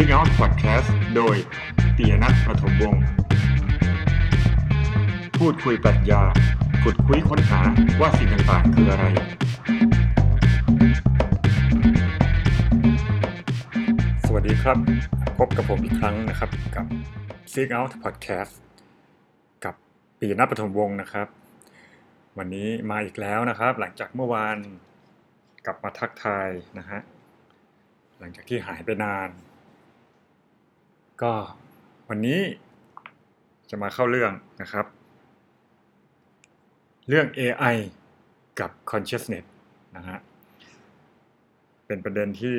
Seek Out Podcast โดยปียนัทประถมวงศ์พูดคุยปรัชญาขุดคุยค้นหาว่าสิ่งต่างๆคืออะไร สวัสดีครับ พบกับผมอีกครั้งนะครับกับ Seek Out Podcast กับปียนัทประถมวงศ์นะครับ วันนี้มาอีกแล้วนะครับ หลังจากเมื่อวานกลับมาทักทายนะฮะหลังจากที่หายไปนาน ก็วันนี้จะมาเข้าเรื่องนะครับ เรื่อง AI กับ consciousness นะฮะเป็นประเด็นที่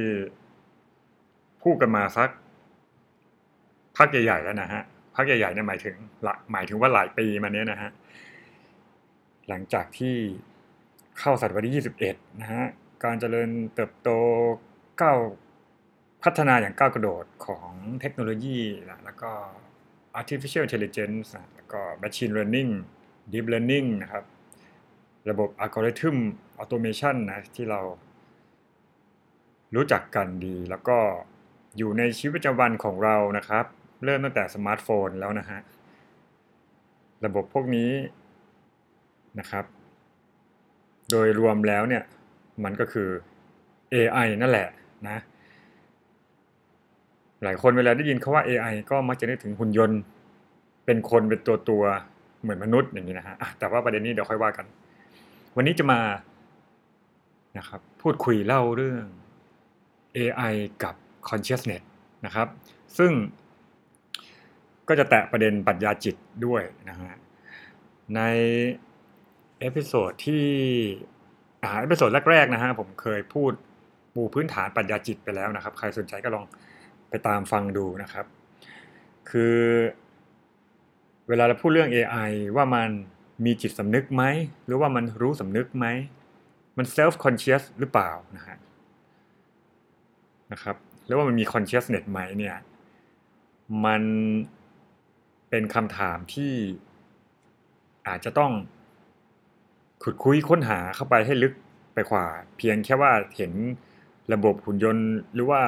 พูดกันมาสักพักใหญ่ๆแล้วนะฮะพักใหญ่ๆเนี่ยหมายถึงหมายถึงว่าหลายปีมาเนี้ยนะฮะหลังจากที่เข้าศตวรรษที่ 21 นะฮะการเจริญเติบโตก้าว พัฒนาอย่างก้าวกระโดดของเทคโนโลยีนะแล้วก็ artificial intelligence นะแล้วก็ machine learning deep learning นะครับ ระบบอัลกอริทึม automation นะที่เรารู้จักกันดี แล้วก็อยู่ในชีวิตประจำวันของเรานะครับ เริ่มตั้งแต่สมาร์ทโฟนแล้วนะฮะ ระบบพวกนี้นะครับ โดยรวมแล้วเนี่ย มันก็คือ AI นั่นแหละนะ หลายคนเวลาได้ยินคาว่า AI ก็มักจะนึกถึงหุ่นยนต์ เป็นคนเป็นตัวตัวเหมือนมนุษย์อย่างนี้นะฮะแต่ว่าประเด็นนี้เดี๋ยวค่อยว่ากัน วันนี้จะมานะครับพูดคุยเล่าเรื่อง AI กับ consciousness นะครับ ซึ่งก็จะแตะประเด็นปรัชญาจิตด้วยนะฮะใน episode ที่อ่า episode แรกๆนะฮะผมเคยพูดปูพื้นฐานปรัชญาจิตไปแล้วนะครับ ใครสนใจก็ลอง ไปตามฟังดูนะครับ คือเวลาเราพูดเรื่อง AI ว่ามันมีจิตสำนึกไหม หรือว่ามันรู้สำนึกไหม มัน self conscious หรือเปล่านะฮะนะครับหรือว่ามันมี consciousness ไหมเนี่ย มันเป็นคำถามที่อาจจะต้องขุดคุยค้นหาเข้าไปให้ลึกไปกว่า เพียงแค่ว่าเห็นระบบหุ่นยนต์ หรือว่า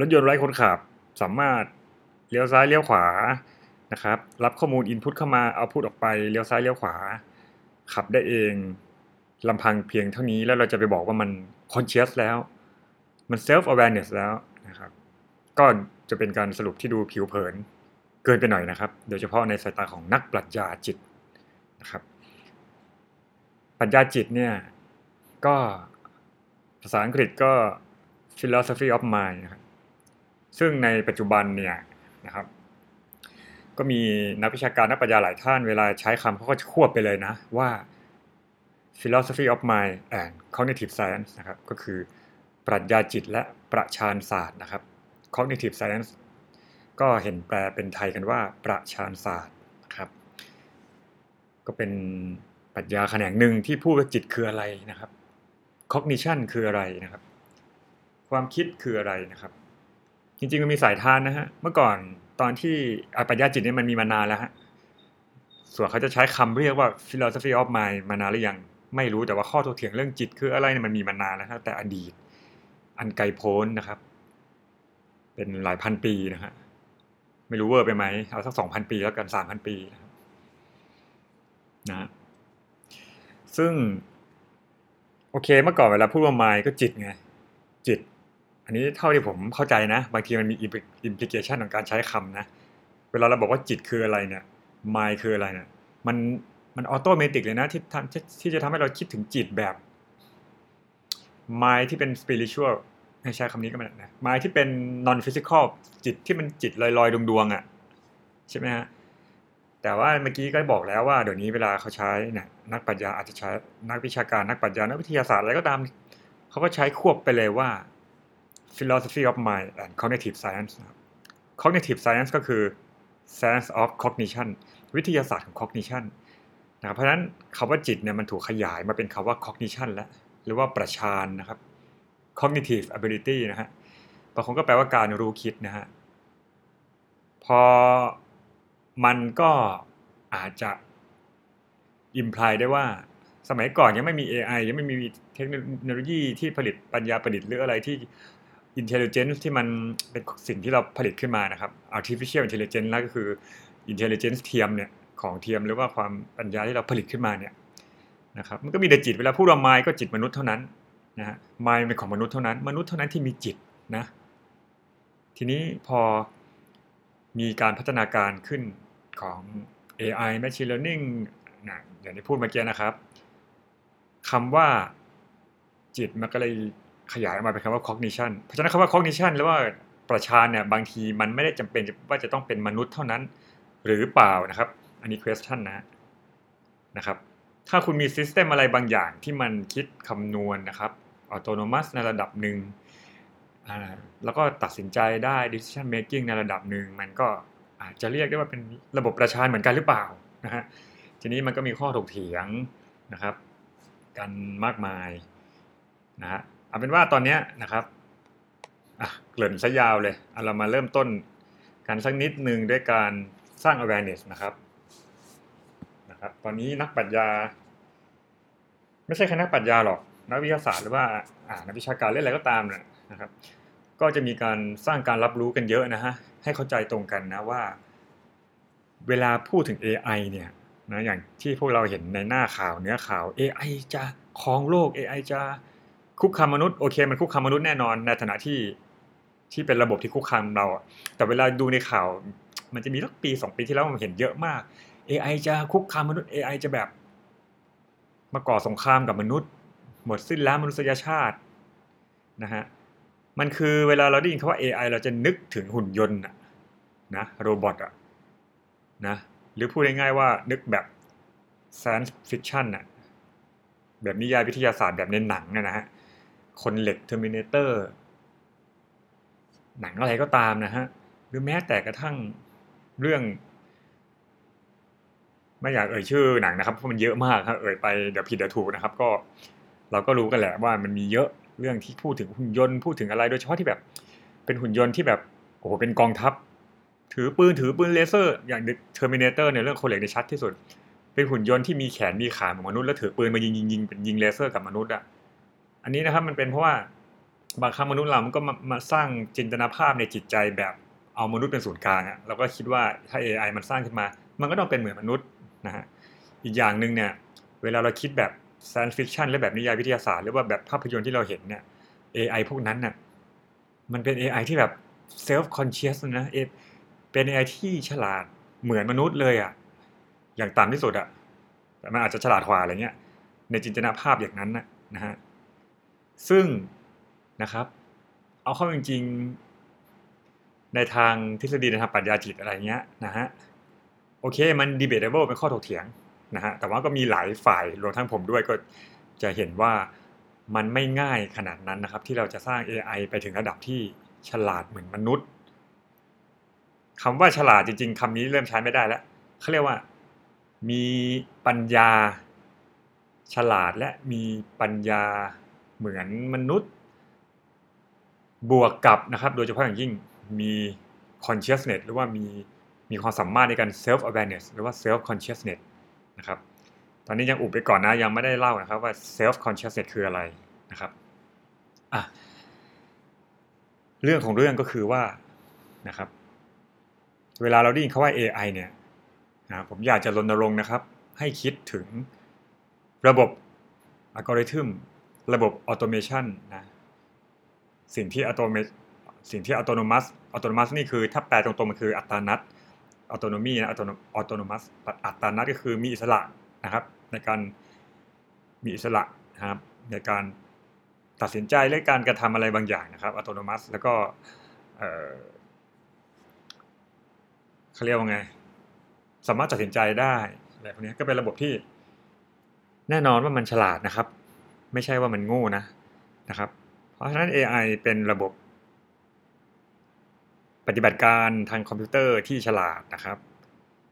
รถยนต์ไร้คนขับสามารถเลี้ยวซ้ายเลี้ยวขวานะครับ รับข้อมูลอินพุตเข้ามาเอาพุตออกไปเลี้ยวซ้ายเลี้ยวขวา ขับได้เองลำพังเพียงเท่านี้แล้วเราจะไปบอกว่ามัน conscious แล้ว มัน self awareness แล้วนะครับ ก็จะเป็นการสรุปที่ดูผิวเผินเกินไปหน่อยนะครับ โดยเฉพาะในสายตาของนักปรัชญาจิตนะครับ ปรัชญาจิตเนี่ยก็ภาษาอังกฤษก็ philosophy of mind นะครับ ซึ่งในปัจจุบันเนี่ยนะครับก็มีนักวิชาการนักปรัชญาหลายท่านเวลาใช้คำเขาก็จะควบไปเลยนะว่า philosophy of mind and cognitive science นะครับก็คือปรัชญาจิตและประชานศาสตร์นะครับ cognitive science ก็เห็นแปลเป็นไทยกันว่าประชานศาสตร์นะครับ ก็เป็นปรัชญาแขนงหนึ่งที่พูดว่าจิตคืออะไรนะครับ cognition คืออะไรนะครับ ความคิดคืออะไรนะครับ จริงๆมันมีสายทานนะฮะ เมื่อก่อนตอนที่ปรัชญาจิตเนี่ยมันมีมานานแล้วฮะ ส่วนเขาจะใช้คำเรียกว่า philosophy of mind มานานหรือยัง ไม่รู้แต่ว่าข้อถกเถียงเรื่องจิตคืออะไรเนี่ยมันมีมานานแล้วครับแต่อดีต อันไกลโพ้นนะครับ เป็นหลายพันปีนะฮะ ไม่รู้เวอร์ไปไหมเอาสักสองพันปีแล้วกันสามพันปีนะครับนะซึ่ง โอเคเมื่อก่อนเวลาพูดว่า mind ก็จิตไงจิต อันนี้เท่าที่ผมเข้าใจนะ บางทีมันมีอimplication ของการใช้คำนะ เวลาเราบอกว่าจิตคืออะไรเนี่ย mind คืออะไรเนี่ยมันมัน automatic เลยนะที่ทำที่จะทำให้เราคิดถึงจิตแบบ mind ที่เป็น spiritual ให้ใช้คำนี้ก็ไม่ได้นะ mind ที่เป็น non physical จิตที่มันจิตลอยๆ ดวงๆอะใช่ไหมฮะแต่ว่าเมื่อกี้ก็บอกแล้วว่าเดี๋ยวนี้เวลาเขาใช้เนี่ยนักปรัชญาอาจจะใช้นักวิชาการนักปรัชญานักวิทยาศาสตร์อะไรก็ตามเขาก็ใช้ควบไปเลยว่า philosophy of mind and cognitive science cognitive science ก็คือ science of cognition วิทยาศาสตร์ของ cognition นะเพราะฉะนั้นคาว่าจิตเนี่ยมันถูกขยายมาเป็นคาว่า cognition แล้วหรือว่าประชานนะครับ cognitive ability นะฮะบางคนก็แปลว่าการรู้คิดนะฮะพอมันก็อาจจะ imply ได้ว่าสมัยก่อนยังไม่มี AI ยังไม่มีเทคโนโลยีที่ผลิตปัญญาประดิษฐ์หรืออะไรที่ intelligence ที่มันเป็นสิ่งที่เราผลิตขึ้นมานะครับ artificial intelligence นั่นก็คือ intelligence เทียมเนี่ยของเทียมหรือว่าความปัญญาที่เราผลิตขึ้นมาเนี่ยนะครับมันก็มีแต่จิตเวลาพูดว่า mind ก็จิตมนุษย์เท่านั้นนะฮะ mind เป็นของมนุษย์เท่านั้น มนุษย์เท่านั้นที่มีจิตนะทีนี้พอมีการพัฒนาการขึ้นของ AI machine learning นะอย่างที่พูดเมื่อกี้นะครับคำว่าจิตมันก็เลย ขยายออกมาเป็นคำว่า cognition เพราะฉะนั้นคำว่า cognition หรือว่าประชาเนี่ยบางทีมันไม่ได้จำเป็นว่าจะต้องเป็นมนุษย์เท่านั้น หรือเปล่านะครับ อันนี้ question นะนะครับ ถ้าคุณมี system อะไรบางอย่างที่มันคิดคำนวณนะครับ autonomous ในระดับหนึ่งแล้วก็ตัดสินใจได้ decision making ในระดับหนึ่งมันก็อาจจะเรียกได้ว่าเป็นระบบประชาเหมือนกันหรือเปล่านะฮะทีนี้มันก็มีข้อถกเถียงนะครับ กันมากมายนะฮะ เอาเป็นว่าตอนนี้นะครับเกริ่นซะยาวเลยเอาเรามาเริ่มต้นกันสักนิดหนึ่งด้วยการสร้าง awareness นะครับนะครับ ตอนนี้นักปรัชญา ไม่ใช่แค่นักปรัชญาหรอก นักวิทยาศาสตร์หรือว่าอ่านักวิชาการเล่นอะไรก็ตามนะครับ ก็จะมีการสร้างการรับรู้กันเยอะนะฮะให้เข้าใจตรงกันนะว่า เวลาพูดถึง AI เนี่ยนะอย่างที่พวกเราเห็นในหน้าข่าวเนื้อข่าว AI จะครองโลก AI จะ คุกคามมนุษย์โอเค มันคุกคามมนุษย์แน่นอนในฐานะที่ที่เป็นระบบที่คุกคามเราแต่เวลาดูในข่าว มันจะมีสักปีสองปีที่แล้วมันเห็นเยอะมาก AI จะคุกคามมนุษย์ AI จะแบบมาก่อสงครามกับมนุษย์ หมดสิ้นแล้วมนุษยชาตินะฮะมันคือเวลาเราได้ยินคำว่า AI เราจะนึกถึงหุ่นยนต์นะ robot อะนะหรือพูดง่ายๆว่านึกแบบ science fiction อะแบบนิยายวิทยาศาสตร์แบบในหนังนะฮะ คนเหล็ก Terminator หนังอะไรก็ตามนะฮะ หรือแม้แต่กระทั่งเรื่อง ไม่อยากเอ่ยชื่อหนังนะครับเพราะมันเยอะมากครับเอ่ยไปเดี๋ยวผิดเดี๋ยวถูกนะครับ ก็เราก็รู้กันแหละว่ามันมีเยอะเรื่องที่พูดถึงหุ่นยนต์พูดถึงอะไรโดยเฉพาะที่แบบ เป็นหุ่นยนต์ที่แบบโอ้โหเป็นกองทัพ ถือปืนถือปืนเลเซอร์ อย่าง Terminator เนี่ยเรื่องคนเหล็กในชัดที่สุด เป็นหุ่นยนต์ที่มีแขนมีขาเหมือนมนุษย์แล้วถือปืนมายิงยิงยิงเป็นยิงเลเซอร์กับมนุษย์อะ อันนี้นะครับมันเป็นเพราะว่าบางครั้งมนุษย์เรามันก็มามาสร้างจินตนาภาพในจิตใจแบบเอามนุษย์เป็นศูนย์กลางอะเราก็คิดว่าถ้า AI มันสร้างขึ้นมา มันก็ต้องเป็นเหมือนมนุษย์นะฮะอีกอย่างหนึ่งเนี่ยเวลาเราคิดแบบ science fiction หรือแบบนิยายวิทยาศาสตร์หรือว่าแบบภาพยนตร์ที่เราเห็นเนี่ย AI พวกนั้นน่ะมันเป็น AI ที่แบบ self conscious นะเป็น AI ที่ฉลาดเหมือนมนุษย์เลยอะอย่างต่ำที่สุดอะแต่มันอาจจะฉลาดกว่าอะไรเงี้ยในจินตนาภาพอย่างนั้นนะนะฮะ ซึ่งนะครับ เอาเข้าจริงๆ ในทางทฤษฎีในทางปรัชญาจิตอะไรเงี้ยนะฮะโอเคมัน debatable เป็นข้อถกเถียงนะฮะแต่ว่าก็มีหลายฝ่ายรวมทั้งผมด้วยก็จะเห็นว่ามันไม่ง่ายขนาดนั้นนะครับ ที่เราจะสร้าง AI ไปถึงระดับที่ฉลาดเหมือนมนุษย์คำว่าฉลาดจริง ๆคำนี้เริ่มใช้ไม่ได้แล้วเขาเรียกว่ามีปัญญาฉลาดและมีปัญญา เหมือนมนุษย์ บวกกับนะครับ โดยเฉพาะอย่างยิ่งมี consciousness หรือว่ามีมีความสามารถในการ self awareness หรือว่า self consciousness นะครับ ตอนนี้ยังอุบไปก่อนนะยังไม่ได้เล่านะครับว่า self consciousness คืออะไรนะครับอะเรื่องของเรื่องก็คือว่านะครับ เวลาเราได้ยินคำว่า AI เนี่ยนะผมอยากจะรณรงค์นะครับ ให้คิดถึงระบบอัลกอริทึม ระบบ automation นะสิ่งที่อัตโนมัติสิ่งที่อัตโนมัติอัตโนมัตินี่คือถ้าแปลตรงๆมันคืออัตนัตอัตโนมีนะอัตโนอัตโนมัติอัตนัตก็คือมีอิสระนะครับในการมีอิสระนะครับในการตัดสินใจและการกระทำอะไรบางอย่างนะครับอัตโนมัติแล้วก็เขาเรียกว่าไง สามารถตัดสินใจได้อะไรพวกนี้ก็เป็นระบบที่แน่นอนว่ามันฉลาดนะครับ ไม่ใช่ว่ามันโง่นะนะครับ เพราะฉะนั้น AI เป็นระบบ ปฏิบัติการทางคอมพิวเตอร์ที่ฉลาดนะครับ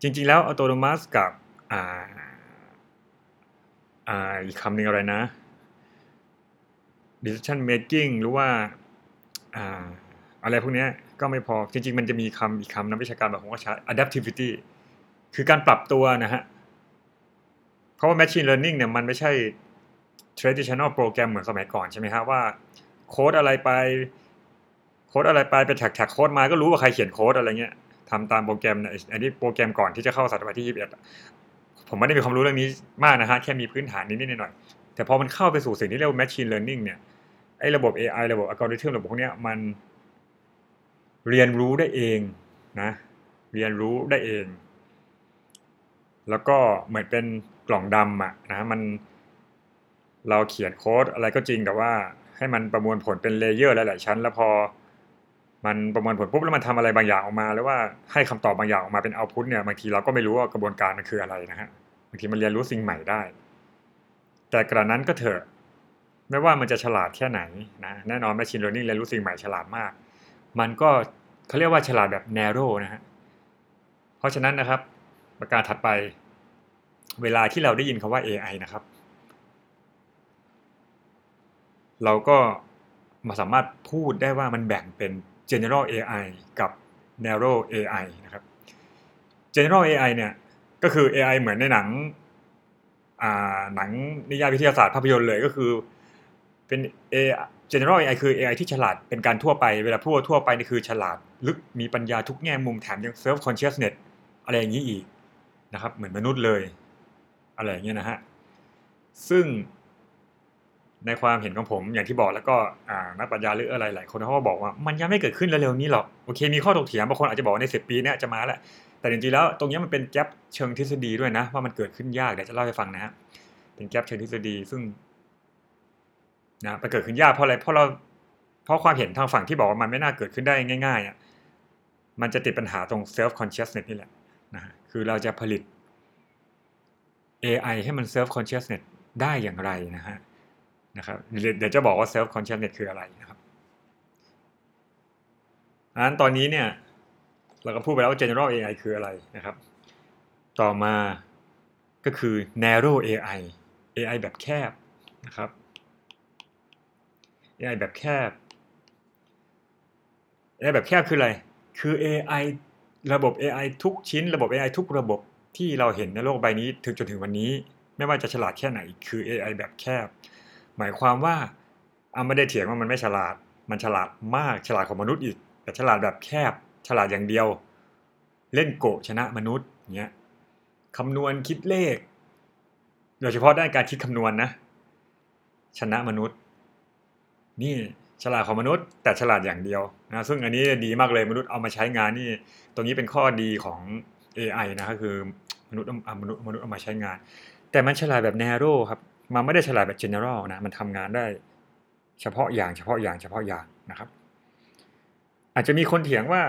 จริงๆแล้วอัตโนมัติกับอ่าอ่าอีกคำหนึ่งอะไรนะ decision making หรือว่าอ่าอะไรพวกนี้ก็ไม่พอ จริงๆ มันจะมีคำอีกคำนักวิชาการแบบผมก็ใช้ adaptivity คือการปรับตัวนะฮะ เพราะว่า machine learning เนี่ยมันไม่ใช่ traditional program เหมือนสมัยก่อนใช่ไหมฮะว่าโค้ดอะไรไปโค้ดอะไรไปเป็นแท็กโค้ดมาก็รู้ว่าใครเขียนโค้ดอะไรเงี้ยทำตามโปรแกรมเนี่ยอันนี้โปรแกรมก่อนที่จะเข้าศตวรรษที่21ผมไม่ได้มีความรู้เรื่องนี้มากนะฮะแค่มีพื้นฐานนิดๆหน่อยแต่พอมันเข้าไปสู่สิ่งที่เรียกว่า machine learning เนี่ยไอ้ระบบ AI ระบบอัลกอริทึมระบบพวกนี้มันเรียนรู้ได้เองนะ เรียนรู้ได้เอง แล้วก็เหมือนเป็นกล่องดำอะนะมัน เราเขียนโค้ดอะไรก็จริงแต่ว่า ให้มันประมวลผลเป็น layer หลาย ๆ ชั้น แล้วพอ มันประมวลผลปุ๊บแล้วมันทำอะไรบางอย่างออกมาหรือว่าให้คำตอบบางอย่างออกมาเป็น output เนี่ยบางทีเราก็ไม่รู้ว่ากระบวนการมันคืออะไรนะฮะบางทีมันเรียนรู้สิ่งใหม่ได้ แต่กระนั้นก็เถอะไม่ว่ามันจะฉลาดแค่ไหนนะแน่นอน Machine Learning เรียนรู้สิ่งใหม่ฉลาดมาก มันก็เขาเรียกว่าฉลาดแบบ narrow นะฮะเพราะฉะนั้นนะครับ ประการถัดไป เวลาที่เราได้ยินคาว่า AI นะครับ เราก็มาสามารถพูดได้ว่ามันแบ่งเป็น general AI กับ narrow AI นะครับ general AI เนี่ยก็คือ AI เหมือนในหนังหนังนิยายวิทยาศาสตร์ภาพยนตร์เลยก็คือเป็น AI general AI คือ AI ที่ฉลาดเป็นการทั่วไปเวลาพูดทั่วไปนี่คือฉลาดลึกมีปัญญาทุกแง่มุมแถมยัง self consciousness อะไรอย่างนี้อีกนะครับ เหมือนมนุษย์เลย อะไรอย่างเงี้ยนะฮะ ซึ่ง ในความเห็นของผมอย่างที่บอกแล้วก็นักปัญญาหรืออะไรหลายคนเขาก็บอกว่ามันยังไม่เกิดขึ้นเร็วๆนี้หรอกโอเคมีข้อถกเถียงบางคนอาจจะบอกในสิบปีนี้จะมาแหละแต่จริงๆแล้วตรงนี้มันเป็นแกลบเชิงทฤษฎีด้วยนะว่ามันเกิดขึ้นยากเดี๋ยวจะเล่าให้ฟังนะฮะเป็นแกลบเชิงทฤษฎีซึ่งนะมันเกิดขึ้นยากเพราะอะไรเพราะเราเพราะความเห็นทางฝั่งที่บอกว่ามันไม่น่าเกิดขึ้นได้ง่ายๆอะมันจะติดปัญหาตรง self consciousness นี่แหละนะคือเราจะผลิต AI ให้มัน self consciousness ได้อย่างไรนะฮะ นะครับเดี๋ยวจะบอกว่า self consciousness คืออะไรนะครับอันนั้นตอนนี้เนี่ย เราก็พูดไปแล้วว่า general AI คืออะไรนะครับ ต่อมาก็คือ narrow AI AI แบบแคบนะครับ AI แบบแคบ AI แบบแคบคืออะไร คือ AI ระบบ AI ทุกชิ้น ระบบ AI ทุกระบบที่เราเห็นในโลกใบนี้ ถึงจนถึงวันนี้ ไม่ว่าจะฉลาดแค่ไหน คือ AI แบบแคบ หมายความว่าอาไม่ได้เถียงว่ามันไม่ฉลาด มันฉลาดมากฉลาดกว่ามนุษย์อีก แต่ฉลาดแบบแคบ ฉลาดอย่างเดียว เล่นโกชนะมนุษย์เงี้ยคำนวณคิดเลข โดยเฉพาะด้านการคิดคำนวณนะ ชนะมนุษย์ นี่ฉลาดของมนุษย์ แต่ฉลาดอย่างเดียวนะซึ่งอันนี้ดีมากเลยมนุษย์เอามาใช้งานนี่ ตรงนี้เป็นข้อดีของ AI นะก็คือมนุษย์มนุษย์มนุษย์เอามาใช้งาน แต่มันฉลาดแบบ narrow ครับ มันไม่ได้ฉลาดแบบ general นะมันทำงานได้เฉพาะอย่างเฉพาะอย่างเฉพาะอย่างนะครับ อาจจะมีคนเถียงว่า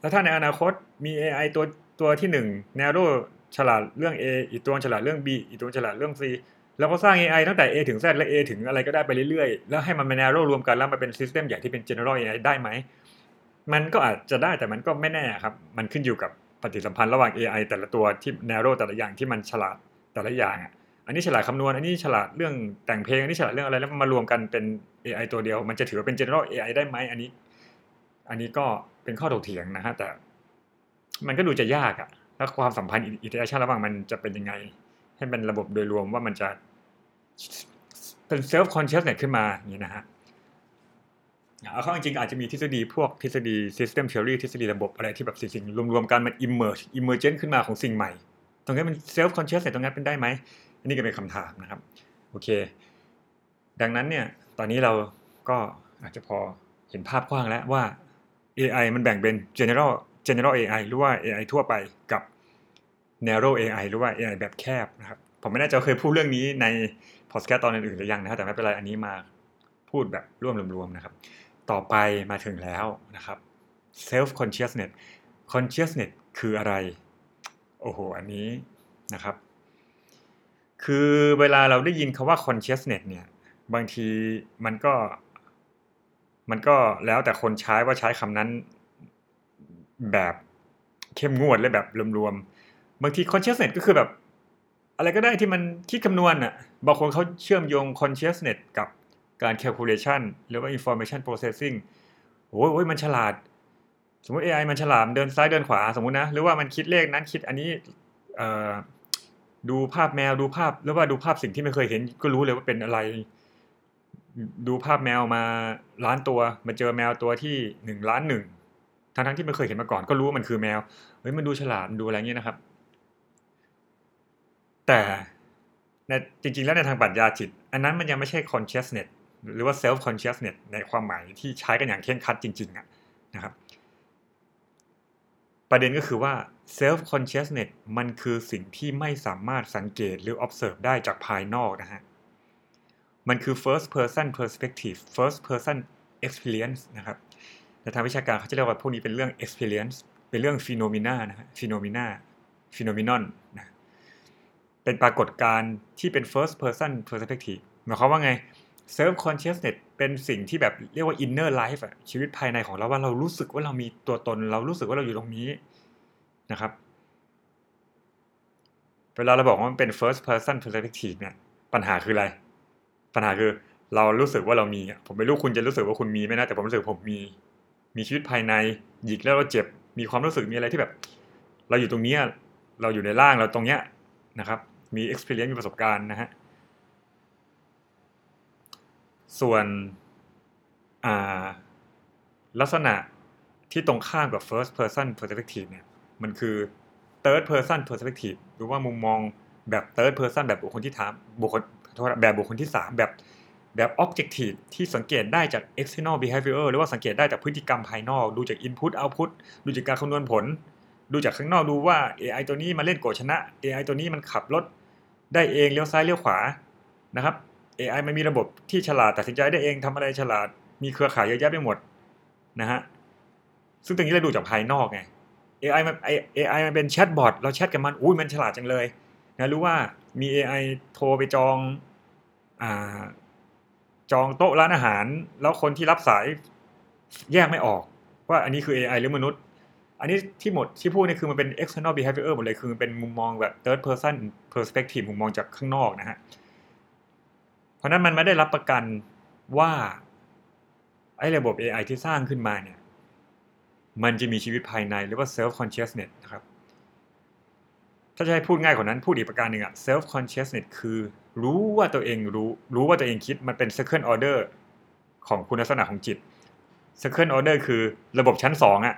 แล้วถ้าในอนาคตมี AI ตัวตัวที่หนึ่ง narrow ฉลาดเรื่อง A อีกตัวฉลาดเรื่อง B อีกตัวฉลาดเรื่อง C แล้วก็สร้าง AI ตั้งแต่ A ถึง Z และ A ถึงอะไรก็ได้ไปเรื่อยๆ แล้วให้มันเป็น narrow รวมกันแล้วมาเป็นซิสเต็มใหญ่ที่เป็น general AI ได้ไหม มันก็อาจจะได้แต่มันก็ไม่แน่ครับ มันขึ้นอยู่กับปฏิสัมพันธ์ระหว่าง AI แต่ละตัวที่ narrow แต่ละอย่างที่มันฉลาดแต่ละอย่างอะ อันนี้ฉลาดคำนวณ อันนี้ฉลาดเรื่องแต่งเพลง อันนี้ฉลาดเรื่องอะไรแล้วมารวมกันเป็น AI ตัวเดียว มันจะถือว่าเป็น general AI ได้ไหมอันนี้ อันนี้ก็เป็นข้อถกเถียงนะฮะแต่ มันก็ดูจะยากอะแล้วความสัมพันธ์ interaction ระหว่างมันจะเป็นยังไง ให้เป็นระบบโดยรวมว่ามันจะเป็น self conscious เนี่ยขึ้นมาอย่างนี้นะฮะเอาเข้าจริงอาจจะมีทฤษฎีพวกทฤษฎี system theory ทฤษฎีระบบอะไรที่แบบสิ่งรวมๆกันมัน emerge emergent ขึ้นมาของสิ่งใหม่ ตรงนี้มัน self conscious เนี่ยตรงนี้เป็นได้ไหม อันนี้ก็เป็นคำถามนะครับโอเค ดังนั้นเนี่ยตอนนี้เราก็อาจจะพอเห็นภาพกว้างแล้วว่า AI มันแบ่งเป็น general general AI หรือว่า AI ทั่วไปกับ narrow AI หรือว่า AI แบบแคบนะครับผมไม่แน่ใจเคยพูดเรื่องนี้ในพอดแคสต์ตอนอื่นๆหรือยังนะครับแต่ไม่เป็นไรอันนี้มาพูดแบบร่วมรวมๆนะครับ ต่อไปมาถึงแล้วนะครับ self consciousness consciousness คืออะไร โอ้โห อันนี้นะครับ คือเวลาเราได้ยินคาว่า consciousness เนี่ย บางทีมันก็มันก็แล้วแต่คนใช้ว่าใช้คำนั้นแบบเข้มงวดและแบบรวมๆ บางที consciousness ก็คือแบบ อะไรก็ได้ที่มันคิดคำนวณอะ บางคนเขาเชื่อมโยง consciousness กับการ calculation หรือว่า information processing โอ้ยมันฉลาด สมมติ AI มันฉลาดเดินซ้ายเดินขวาสมมตินะ หรือว่ามันคิดเลขนั้นคิดอันนี้ ดูภาพแมวดูภาพหรือว่าดูภาพสิ่งที่ไม่เคยเห็น ก็รู้เลยว่าเป็นอะไร ดูภาพแมวมาล้านตัว มาเจอแมวตัวที่หนึ่งล้านหนึ่งทั้งทั้งที่ไม่เคยเห็นมาก่อน ก็รู้ว่ามันคือแมวเฮ้ยมันดูฉลาดมันดูอะไรเงี้ยนะครับ แต่ในจริง ๆ แล้วในทางปรัชญาจิต อันนั้นมันยังไม่ใช่ consciousness หรือว่า self consciousness ในความหมายที่ใช้กันอย่างเคร่งครัดจริงๆอะนะครับ ประเด็นก็คือว่า self consciousness มันคือสิ่งที่ไม่สามารถสังเกตหรือ observe ได้จากภายนอกนะฮะ มันคือ first person perspective first person experience นะครับในทางวิชาการเขาจะเรียกว่าพวกนี้เป็นเรื่อง experience เป็นเรื่อง phenomena นะฮะ phenomena phenomenon นะเป็นปรากฏการณ์ที่เป็น first person perspective หมายความว่าไง self consciousness เป็นสิ่งที่แบบเรียกว่า inner life อะชีวิตภายในของเราว่าเรารู้สึกว่าเรามีตัวตน เรารู้สึกว่าเราอยู่ตรงนี้นะครับ เวลาเราบอกว่ามันเป็น first person perspective เนี่ยปัญหาคืออะไร ปัญหาคือเรารู้สึกว่าเรามีผมไม่รู้คุณจะรู้สึกว่าคุณมีไหมนะแต่ผมรู้สึกผมมีมีชีวิตภายในหยิกแล้วเราเจ็บมีความรู้สึกมีอะไรที่แบบ เราอยู่ตรงนี้เราอยู่ในร่างเราตรงเนี้ยนะครับ มี experience มีประสบการณ์นะฮะ ส่วนลักษณะที่ตรงข้ามกับ first person perspective เนี่ยมันคือ third person perspective หรือว่ามุมมองแบบ third person แบบบุคคลที่ถามบุคคลแบบบุคคลที่ 3 แบบแบบ objective ที่สังเกตได้จาก external behavior หรือว่าสังเกตได้จากพฤติกรรมภายนอก ดูจาก input output ดูจากการคำนวณผล ดูจากข้างนอกดูว่า AI ตัวนี้มาเล่นโกชนะ AI ตัวนี้มันขับรถได้เองเลี้ยวซ้ายเลี้ยวขวานะครับ AI มันมีระบบที่ฉลาดตัดสินใจได้เองทำอะไรฉลาดมีเครือข่ายเยอะแยะไปหมดนะฮะซึ่งตรงนี้เราดูจากภายนอกไง AI มัน AI มันเป็นแชทบอทเราแชทกับมันอุ้ยมันฉลาดจังเลยนะรู้ว่ามี AI โทรไปจองอ่าจองโต๊ะร้านอาหาร แล้วคนที่รับสายแยกไม่ออก ว่าอันนี้คือ AI หรือมนุษย์ อันนี้ที่หมดที่พูดนี่คือมันเป็น external behavior หมดเลยคือมันเป็นมุมมองแบบ third person perspective มุมมองจากข้างนอกนะฮะ เพราะนั้นมันไม่ได้รับประกันว่าไอ้ระบบ AI ที่สร้างขึ้นมาเนี่ยมันจะมีชีวิตภายในหรือว่า self consciousness นะครับ ถ้าจะให้พูดง่ายกว่านั้นพูดอีกประการหนึ่งอะ self consciousness คือรู้ว่าตัวเองรู้ รู้ว่าตัวเองคิดมันเป็น second order ของคุณลักษณะของจิต second order คือระบบชั้นสองอะ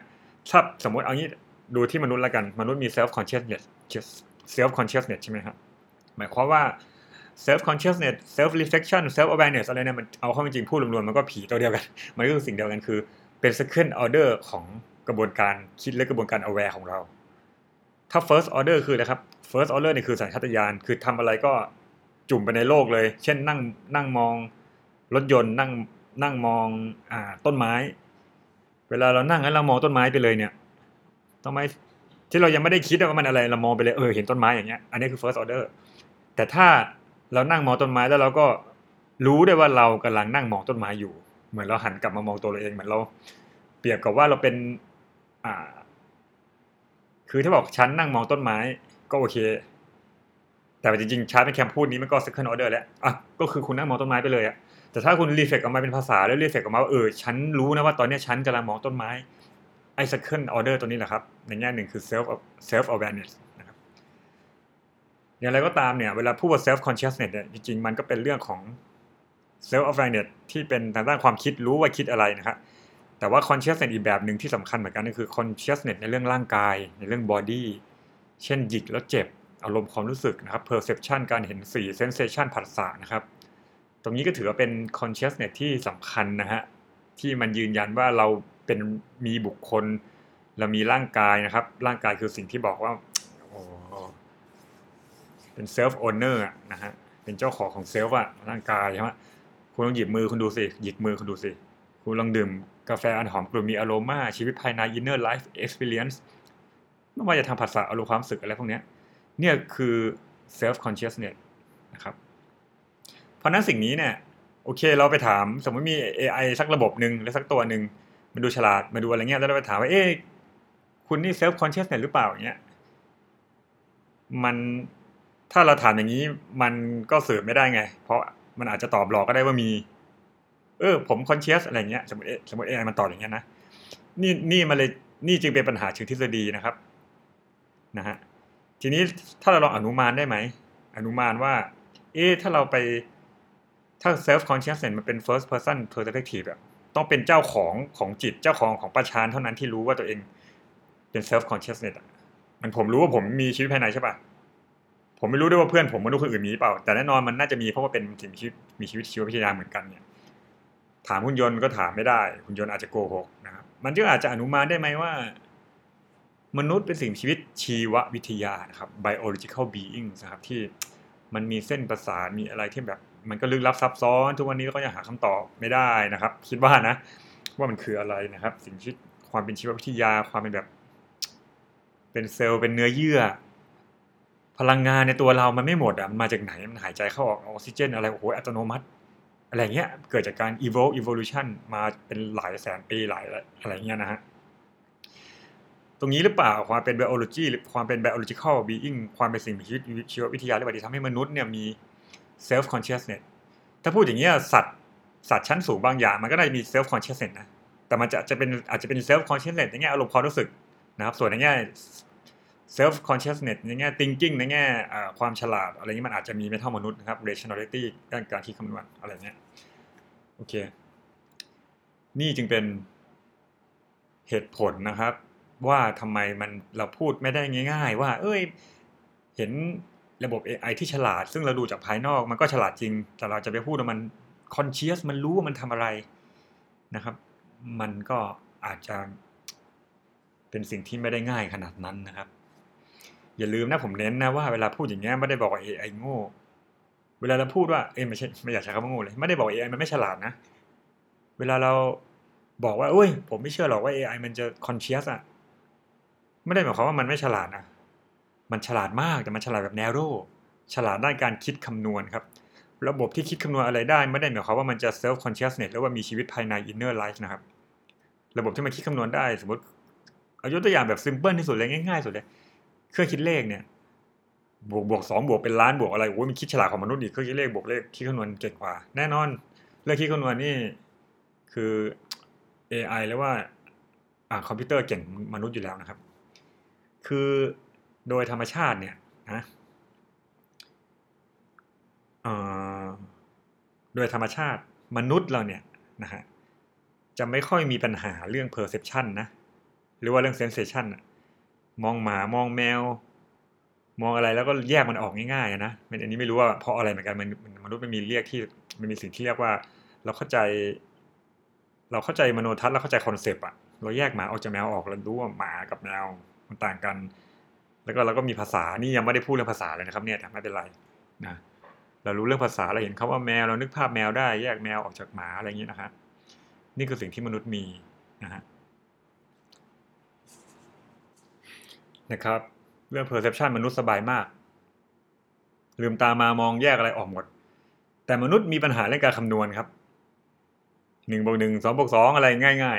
ถ้าสมมติเอางี้ดูที่มนุษย์ละกัน มนุษย์มี self consciousness self consciousness ใช่ไหมครับหมายความว่า self consciousness self reflection self awareness อะไรเนี่ยมันเอาเข้าจริงพูดรวมๆมันก็ผีตัวเดียวกัน มันก็คือสิ่งเดียวกันคือเป็น second order ของกระบวนการคิดและกระบวนการ aware ของเรา ถ้า first order คือนะครับ first order นี่คือสัญชาตญาณคือทำอะไรก็จุ่มไปในโลกเลย เช่นนั่งนั่งมองรถยนต์นั่งนั่งมองอ่าต้นไม้ เวลาเรานั่งแล้วเรามองต้นไม้ไปเลยเนี่ยต้นไม้ที่เรายังไม่ได้คิดว่ามันอะไรเรามองไปเลยเออเห็นต้นไม้อย่างเงี้ยอันนี้คือ first order แต่ถ้า เรานั่งมองต้นไม้แล้วเราก็รู้ได้ว่าเรากำลังนั่งมองต้นไม้อยู่ เหมือนเราหันกลับมามองตัวเราเองเหมือนเรา เปรียบกับว่าเราเป็นอ่า คือถ้าบอกฉันนั่งมองต้นไม้ก็โอเค แต่จริงๆชาร์เป็นแคมพูดนี้มันก็ second order แล้วอะก็คือคุณนั่งมองต้นไม้ไปเลยอะแต่ถ้าคุณรีเฟกออกมาเป็นภาษาแล้วรีเฟกออกมาว่าเออฉันรู้นะว่าตอนนี้ฉันกำลังมองต้นไม้ไอ้ second order ตัวนี้แหละครับ ในแง่หนึ่งคือ self self awareness อย่างไรก็ตามเนี่ยเวลาพูดว่า self consciousness เนี่ยจริงๆ มันก็เป็นเรื่องของ self awareness ที่เป็นทางด้านความคิดรู้ว่าคิดอะไรนะครับแต่ว่า consciousness อีกแบบหนึ่งที่สำคัญเหมือนกันก็คือ consciousness ในเรื่องร่างกาย ในเรื่อง body เช่นหยิกแล้วเจ็บอารมณ์ความรู้สึกนะครับ perception การเห็นสี sensation ผัสสะนะครับ ตรงนี้ก็ถือว่าเป็น consciousness ที่สำคัญนะฮะที่มันยืนยันว่าเราเป็นมีบุคคล เรามีร่างกายนะครับ ร่างกายคือสิ่งที่บอกว่า เป็น self owner นะฮะเป็นเจ้าของของ self อะร่างกายใช่ไหมคุณลองหยิบมือคุณดูสิหยิบมือคุณดูสิคุณลองดื่มกาแฟอันหอมกรุ่นมีอโรมาชีวิตภายใน inner life experience ไม่ว่าจะทำภาษาอารมณ์ความรู้สึกอะไรพวกนี้เนี่ยคือ self consciousness นะครับเพราะนั้นสิ่งนี้เนี่ยโอเคเราไปถามสมมติมี AI สักระบบหนึ่งหรือสักตัวหนึ่งมันดูฉลาดมาดูอะไรเงี้ยแล้วเราไปถามว่าเอ๊ะคุณนี่ self consciousness หรือเปล่าอย่างเงี้ยมัน ถ้าเราถามอย่างนี้มันก็สืบไม่ได้ไง เพราะมันอาจจะตอบหลอกก็ได้ว่ามี เออ ผมคอนเชียสอะไรเงี้ยสมมติสมมติเอไอมันตอบอย่างเงี้ยนะนี่นี่มาเลยนี่จึงเป็นปัญหาเชิงทฤษฎีนะครับนะฮะทีนี้ถ้าเราลองอนุมานได้ไหม อนุมานว่า เอ๊ถ้าเราไปถ้า self consciousness มันเป็น first person perspective อะต้องเป็นเจ้าของของจิตเจ้าของของประชานเท่านั้นที่รู้ว่าตัวเองเป็น self consciousness มันผมรู้ว่าผมมีชีวิตภายในใช่ปะ ผมไม่รู้ด้วยว่าเพื่อนผมมนุษย์คนอื่นมีเปล่า แต่แน่นอนมันน่าจะมีเพราะว่าเป็นสิ่งมีชีวิตมีชีวิตชีววิทยาเหมือนกันเนี่ย ถามหุ่นยนต์ก็ถามไม่ได้หุ่นยนต์อาจจะโกหกนะครับ มันก็อาจจะอนุมานได้ไหมว่า มนุษย์เป็นสิ่งมีชีวิตชีววิทยานะครับ biological being นะครับที่มันมีเส้นประสาทมีอะไรที่แบบ มันก็ลึกลับซับซ้อน ทุกวันนี้เราก็ยังหาคำตอบไม่ได้นะครับ คิดว่านะ ว่ามันคืออะไรนะครับ สิ่งที่ความเป็นชีววิทยาความเป็นแบบ เป็นเซลล์เป็นเนื้อเยื่อ พลังงานในตัวเรามันไม่หมดอะมันมาจากไหนมันหายใจเข้าออกออกซิเจน อะไรโอ้โหอัตโนมัติ อะไรเงี้ยเกิดจากการ evolve evolution มาเป็นหลายแสนปีหลายอะไรเงี้ยนะฮะตรงนี้หรือเปล่าความเป็น biology หรือความเป็น biological being ความเป็นสิ่งมีชีวิตชีววิทยาหรือเปล่าที่ทำให้มนุษย์เนี่ยมี self consciousness ถ้าพูดอย่างนี้ยสัตว์สัตว์ชั้นสูงบางอย่างมันก็ได้มี self consciousness นะแต่มันจะจะเป็นอาจจะเป็น self consciousness ในแง่อารมณ์ความรู้สึกนะครับส่วนในแง่ self consciousness ในแง่ thinking ในแง่ความฉลาด อะไรนี้มันอาจจะมีไม่เท่ามนุษย์นะครับ rationality ด้านการคิดคำนวณอะไรเงี้ยโอเค นี่จึงเป็นเหตุผลนะครับ ว่าทำไมมันเราพูดไม่ได้ง่าย ๆ ว่า เอ้ย เห็นระบบ AI ที่ฉลาด ซึ่งเราดูจากภายนอกมันก็ฉลาดจริง แต่เราจะไปพูดว่ามัน conscious มันรู้ว่ามันทำอะไรนะครับ มันก็อาจจะเป็นสิ่งที่ไม่ได้ง่ายขนาดนั้นนะครับ อย่าลืมนะผมเน้นนะว่าเวลาพูดอย่างเงี้ยไม่ได้บอกว่า AI โง่ เวลาเราพูดว่าเอ้ไม่ใช่ไม่อยากใช้คำว่าโง่เลยไม่ได้บอก AI มันไม่ฉลาดนะ เวลาเราบอกว่าเอ้ย ผมไม่เชื่อหรอกว่า AI มันจะ conscious อะไม่ได้หมายความว่ามันไม่ฉลาดนะมันฉลาดมากแต่มันฉลาดแบบ narrow ฉลาดด้านการคิดคำนวณครับระบบที่คิดคำนวณอะไรได้ไม่ได้หมายความว่ามันจะ self consciousness หรือว่ามีชีวิตภายใน inner life นะครับ ระบบที่มันคิดคำนวณได้ สมมติเอายกตัวอย่างแบบ simple ที่สุดเลยง่ายๆสุดเลย เครื่องคิดเลขเนี่ยบวกบวกสองบวกเป็นล้านบวกอะไรโอ้ยมันคิดฉลาดของมนุษย์อีกเครื่องคิดเลขบวกเลขคิดคำนวณเก่งกว่า แน่นอนเรื่องคิดคำนวณนี่คือ AI แล้วว่าอ่าคอมพิวเตอร์เก่งมนุษย์อยู่แล้วนะครับ คือโดยธรรมชาติเนี่ยนะโดยธรรมชาติมนุษย์เราเนี่ยนะฮะจะไม่ค่อยมีปัญหาเรื่อง perception นะ หรือว่าเรื่อง sensation อะ มองหมามองแมว มองอะไรแล้วก็แยกมันออกง่ายๆนะมันอันนี้ไม่รู้ว่าเพราะอะไรเหมือนกันมันมนุษย์มันมีเรียกที่มันมีสิ่งที่เรียกว่า เราเข้าใจ เราเข้าใจมโนทัศน์เราเข้าใจคอนเซปต์อะเราแยกหมาออกจากแมวออกเรารู้ว่าหมากับแมวมันต่างกัน แล้วก็เราก็มีภาษานี่ยังไม่ได้พูดเรื่องภาษาเลยนะครับเนี่ยแต่ไม่เป็นไรนะเรารู้เรื่องภาษาเราเห็นเขาว่าแมวเรานึกภาพแมวได้ แยกแมวออกจากหมาอะไรอย่างนี้นะครับนี่คือสิ่งที่มนุษย์มีนะฮะ นะครับ เรื่อง perception มนุษย์สบายมาก ลืมตามามองแยกอะไรออกหมด แต่มนุษย์มีปัญหาเรื่องการคำนวณครับหนึ่งบวกหนึ่งสองบวกสองอะไรง่าย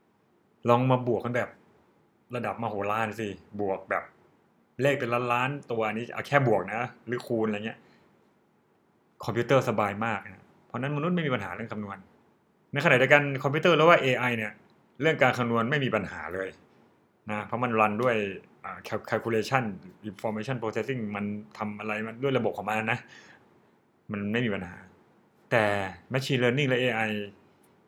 ๆ ลองมาบวกกันแบบ ระดับมโหฬารสิบวกแบบ เลขเป็นล้านล้านตัวนี้เอาแค่บวกนะ หรือคูณอะไรเงี้ย คอมพิวเตอร์สบายมากนะเพราะนั้นมนุษย์ไม่มีปัญหาเรื่องคำนวณในขณะเดียวกันคอมพิวเตอร์แล้วว่า AI เนี่ย เรื่องการคำนวณไม่มีปัญหาเลยนะเพราะมัน run ด้วย calculation information processing มันทำอะไรมันด้วยระบบของมันนะ มันไม่มีปัญหา แต่ machine learning และ AI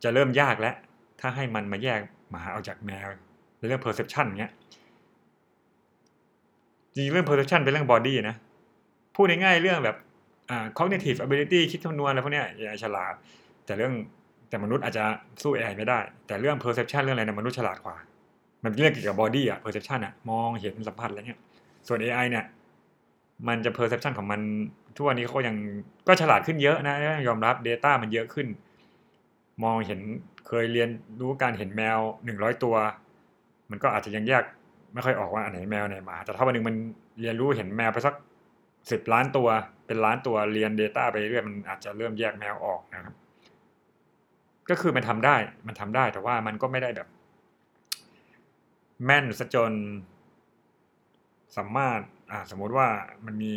จะเริ่มยากแล้ว ถ้าให้มันมาแยกหมาออกจากแมวในเรื่อง perception เงี้ยจริงเรื่อง perception เป็นเรื่อง body นะ พูดง่ายๆเรื่องแบบ cognitive ability คิดคำนวณอะไรพวกเนี้ย AI ฉลาด แต่เรื่องแต่มนุษย์อาจจะสู้ AI ไม่ได้ แต่เรื่อง perception เรื่องอะไรนะมนุษย์ฉลาดกว่า มันเรื่องเกี่ยวกับบอดี้อะ perception อะมองเห็นสัมผัสอะไรเงี้ย ส่วน AI เนี่ย มันจะ perception ของมันทุกวันนี้เขายังก็ฉลาดขึ้นเยอะนะ ยอมรับ Data มันเยอะขึ้น มองเห็นเคยเรียนรู้การเห็นแมวหนึ่งร้อยตัว มันก็อาจจะยังแยกไม่ค่อยออกว่าอันไหนแมวไหนหมา แต่ถ้าวันหนึ่งมันเรียนรู้เห็นแมวไปสักสิบล้านตัว เป็นล้านตัวเรียน Data ไปเรื่อยมันอาจจะเริ่มแยกแมวออกนะครับ ก็คือมันทำได้มันทำได้แต่ว่ามันก็ไม่ได้แบบ แม่นซะจน สามารถอ่าสมมติว่ามันมี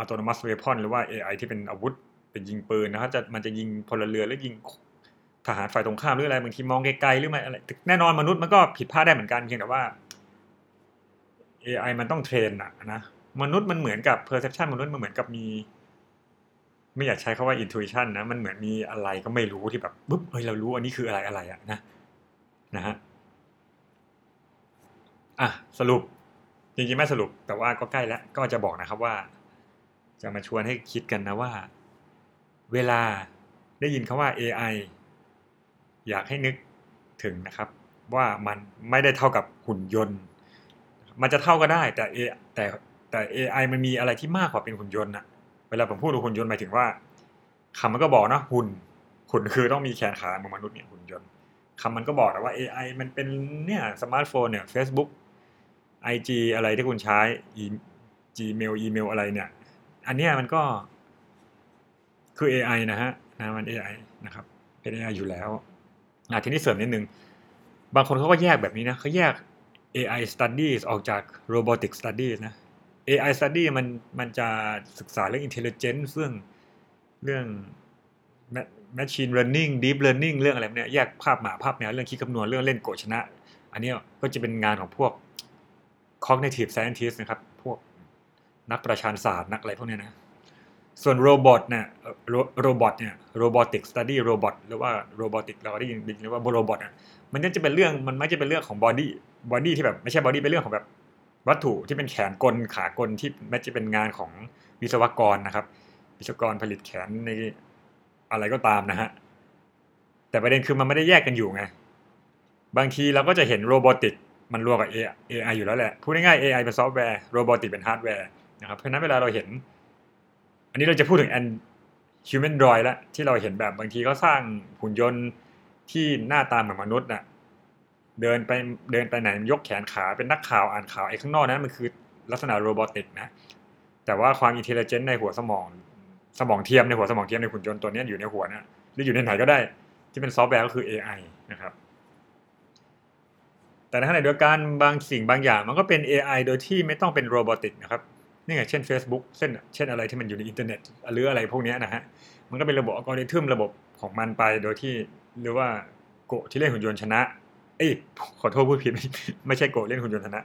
autonomous weapon หรือว่า AI ที่เป็นอาวุธ เป็นยิงปืนนะครับจะมันจะยิงพลเรือนหรือยิงทหารฝ่ายตรงข้ามหรืออะไรบางทีมองไกลๆหรือไม่อะไรแน่นอนมนุษย์มันก็ผิดพลาดได้เหมือนกันเพียงแต่ว่า AI มันต้องเทรนอะนะมนุษย์มันเหมือนกับ perception มนุษย์มันเหมือนกับมี ไม่อยากใช้คาว่า intuition นะมันเหมือนมีอะไรก็ไม่รู้ที่แบบปุ๊บเฮ้ยเรารู้อันนี้คืออะไรอะไรอะนะนะฮะ อะสรุปจริงๆไม่สรุป แต่ว่าก็ใกล้แล้วก็จะบอกนะครับว่า จะมาชวนให้คิดกันนะว่า เวลาได้ยินคาว่า AI อยากให้นึกถึงนะครับ ว่ามันไม่ได้เท่ากับหุ่นยนต์ มันจะเท่าก็ได้ แต่ A แต่แต่ AI มันมีอะไรที่มากกว่าเป็นหุ่นยนต์อะเวลาผมพูดถึงหุ่นยนต์หมายถึงว่าคำมันก็บอกนะหุ่นหุ่นคือต้องมีแขนขาเหมือนมนุษย์เนี่ยหุ่นยนต์คำมันก็บอกแต่ว่า AI มันเป็นเนี่ยสมาร์ทโฟนเนี่ย Facebook IG อะไรที่คุณใช้ Gmail อีเมลอะไรเนี่ย อันเนี้ยมันก็คือ AI นะฮะนะมัน AI นะครับ เป็น AI อยู่แล้วอะทีนี้เสริมนิดนึง บางคนเขาก็แยกแบบนี้นะเขาแยก AI studies ออกจาก robotic studies นะ AI study มันมันจะศึกษาเรื่อง intelligence เรื่องเรื่อง machine learning deep learning เรื่องอะไรเนี่ยแยกภาพหมาภาพแมวเรื่องคิดคำนวณเรื่องเล่นโกชนะ อันนี้ก็จะเป็นงานของพวก cognitive scientist นะครับ พวกนักประชานศาสตร์นักอะไรพวกนี้นะ ส่วน robot เนี่ย robot เนี่ย robotic study robot หรือว่า robotic เราได้ยินเรียกว่า robot อะมันจะเป็นเรื่องมันไม่จะเป็นเรื่องของ body body ที่แบบไม่ใช่ body เป็นเรื่องของแบบวัตถุที่เป็นแขนกลขากลที่ไม่จะเป็นงานของวิศวกรนะครับ วิศวกรผลิตแขนในอะไรก็ตามนะฮะแต่ประเด็นคือมันไม่ได้แยกกันอยู่ไงบางทีเราก็จะเห็น robotic มันรวมกับ AI อยู่แล้วแหละ พูดง่ายๆ AI เป็นซอฟต์แวร์ robotic เป็นฮาร์ดแวร์นะครับ เพราะนั้นเวลาเราเห็น อันนี้เราจะพูดถึง and human droid แล้วที่เราเห็นแบบบางทีเขาสร้างหุ่นยนต์ที่หน้าตาเหมือนมนุษย์น่ะเดินไปเดินไปไหนยกแขนขาเป็นนักข่าวอ่านข่าวไอ้ข้างนอกนั้นมันคือลักษณะ robotic นะแต่ว่าความ intelligent ในหัวสมอง สมองเทียมในหัวสมองเทียมในหุ่นยนต์ตัวนี้อยู่ในหัวนะหรืออยู่ในไหนก็ได้ ที่เป็นซอฟต์แวร์ก็คือ AI นะครับ แต่ในขณะเดียวกันบางสิ่งบางอย่างมันก็เป็น AI โดยที่ไม่ต้องเป็น robotic นะครับนี่ไงเช่น Facebook เช่นเช่นอะไรที่มันอยู่ในอินเทอร์เน็ตหรืออะไรพวกนี้นะฮะมันก็เป็นระบบอัลกอริทึมระบบของมันไปโดยที่หรือว่าโกที่เล่นหุ่นยนต์ชนะ เอ้ยขอโทษพูดผิดไม่ใช่โกเล่นหุ่นยนต์ชนะ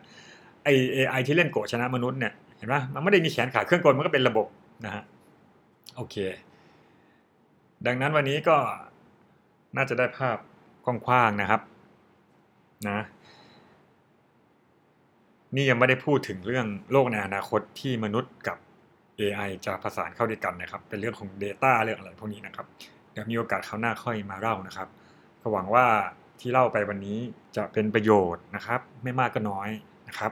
ไอเอไอที่เล่นโกชนะมนุษย์เนี่ยเห็นไหมมันไม่ได้มีแขนขาเครื่องกลมันก็เป็นระบบนะฮะโอเค ดังนั้นวันนี้ก็น่าจะได้ภาพกว้างๆนะครับ นะ นี่ยังไม่ได้พูดถึงเรื่องโลกในอนาคตที่มนุษย์กับ AI จะผสานเข้าด้วยกันนะครับ เป็นเรื่องของ Data เรื่องอะไรพวกนี้นะครับ เดี๋ยวมีโอกาสคราวหน้าค่อยมาเล่านะครับก็หวังว่าที่เล่าไปวันนี้จะเป็นประโยชน์นะครับ ไม่มากก็น้อยนะครับ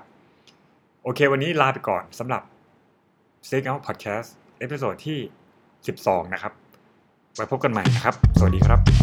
โอเค วันนี้ลาไปก่อนสำหรับ Stay Out Podcast episode ที่ 12 นะครับ ไว้พบกันใหม่นะครับ สวัสดีครับ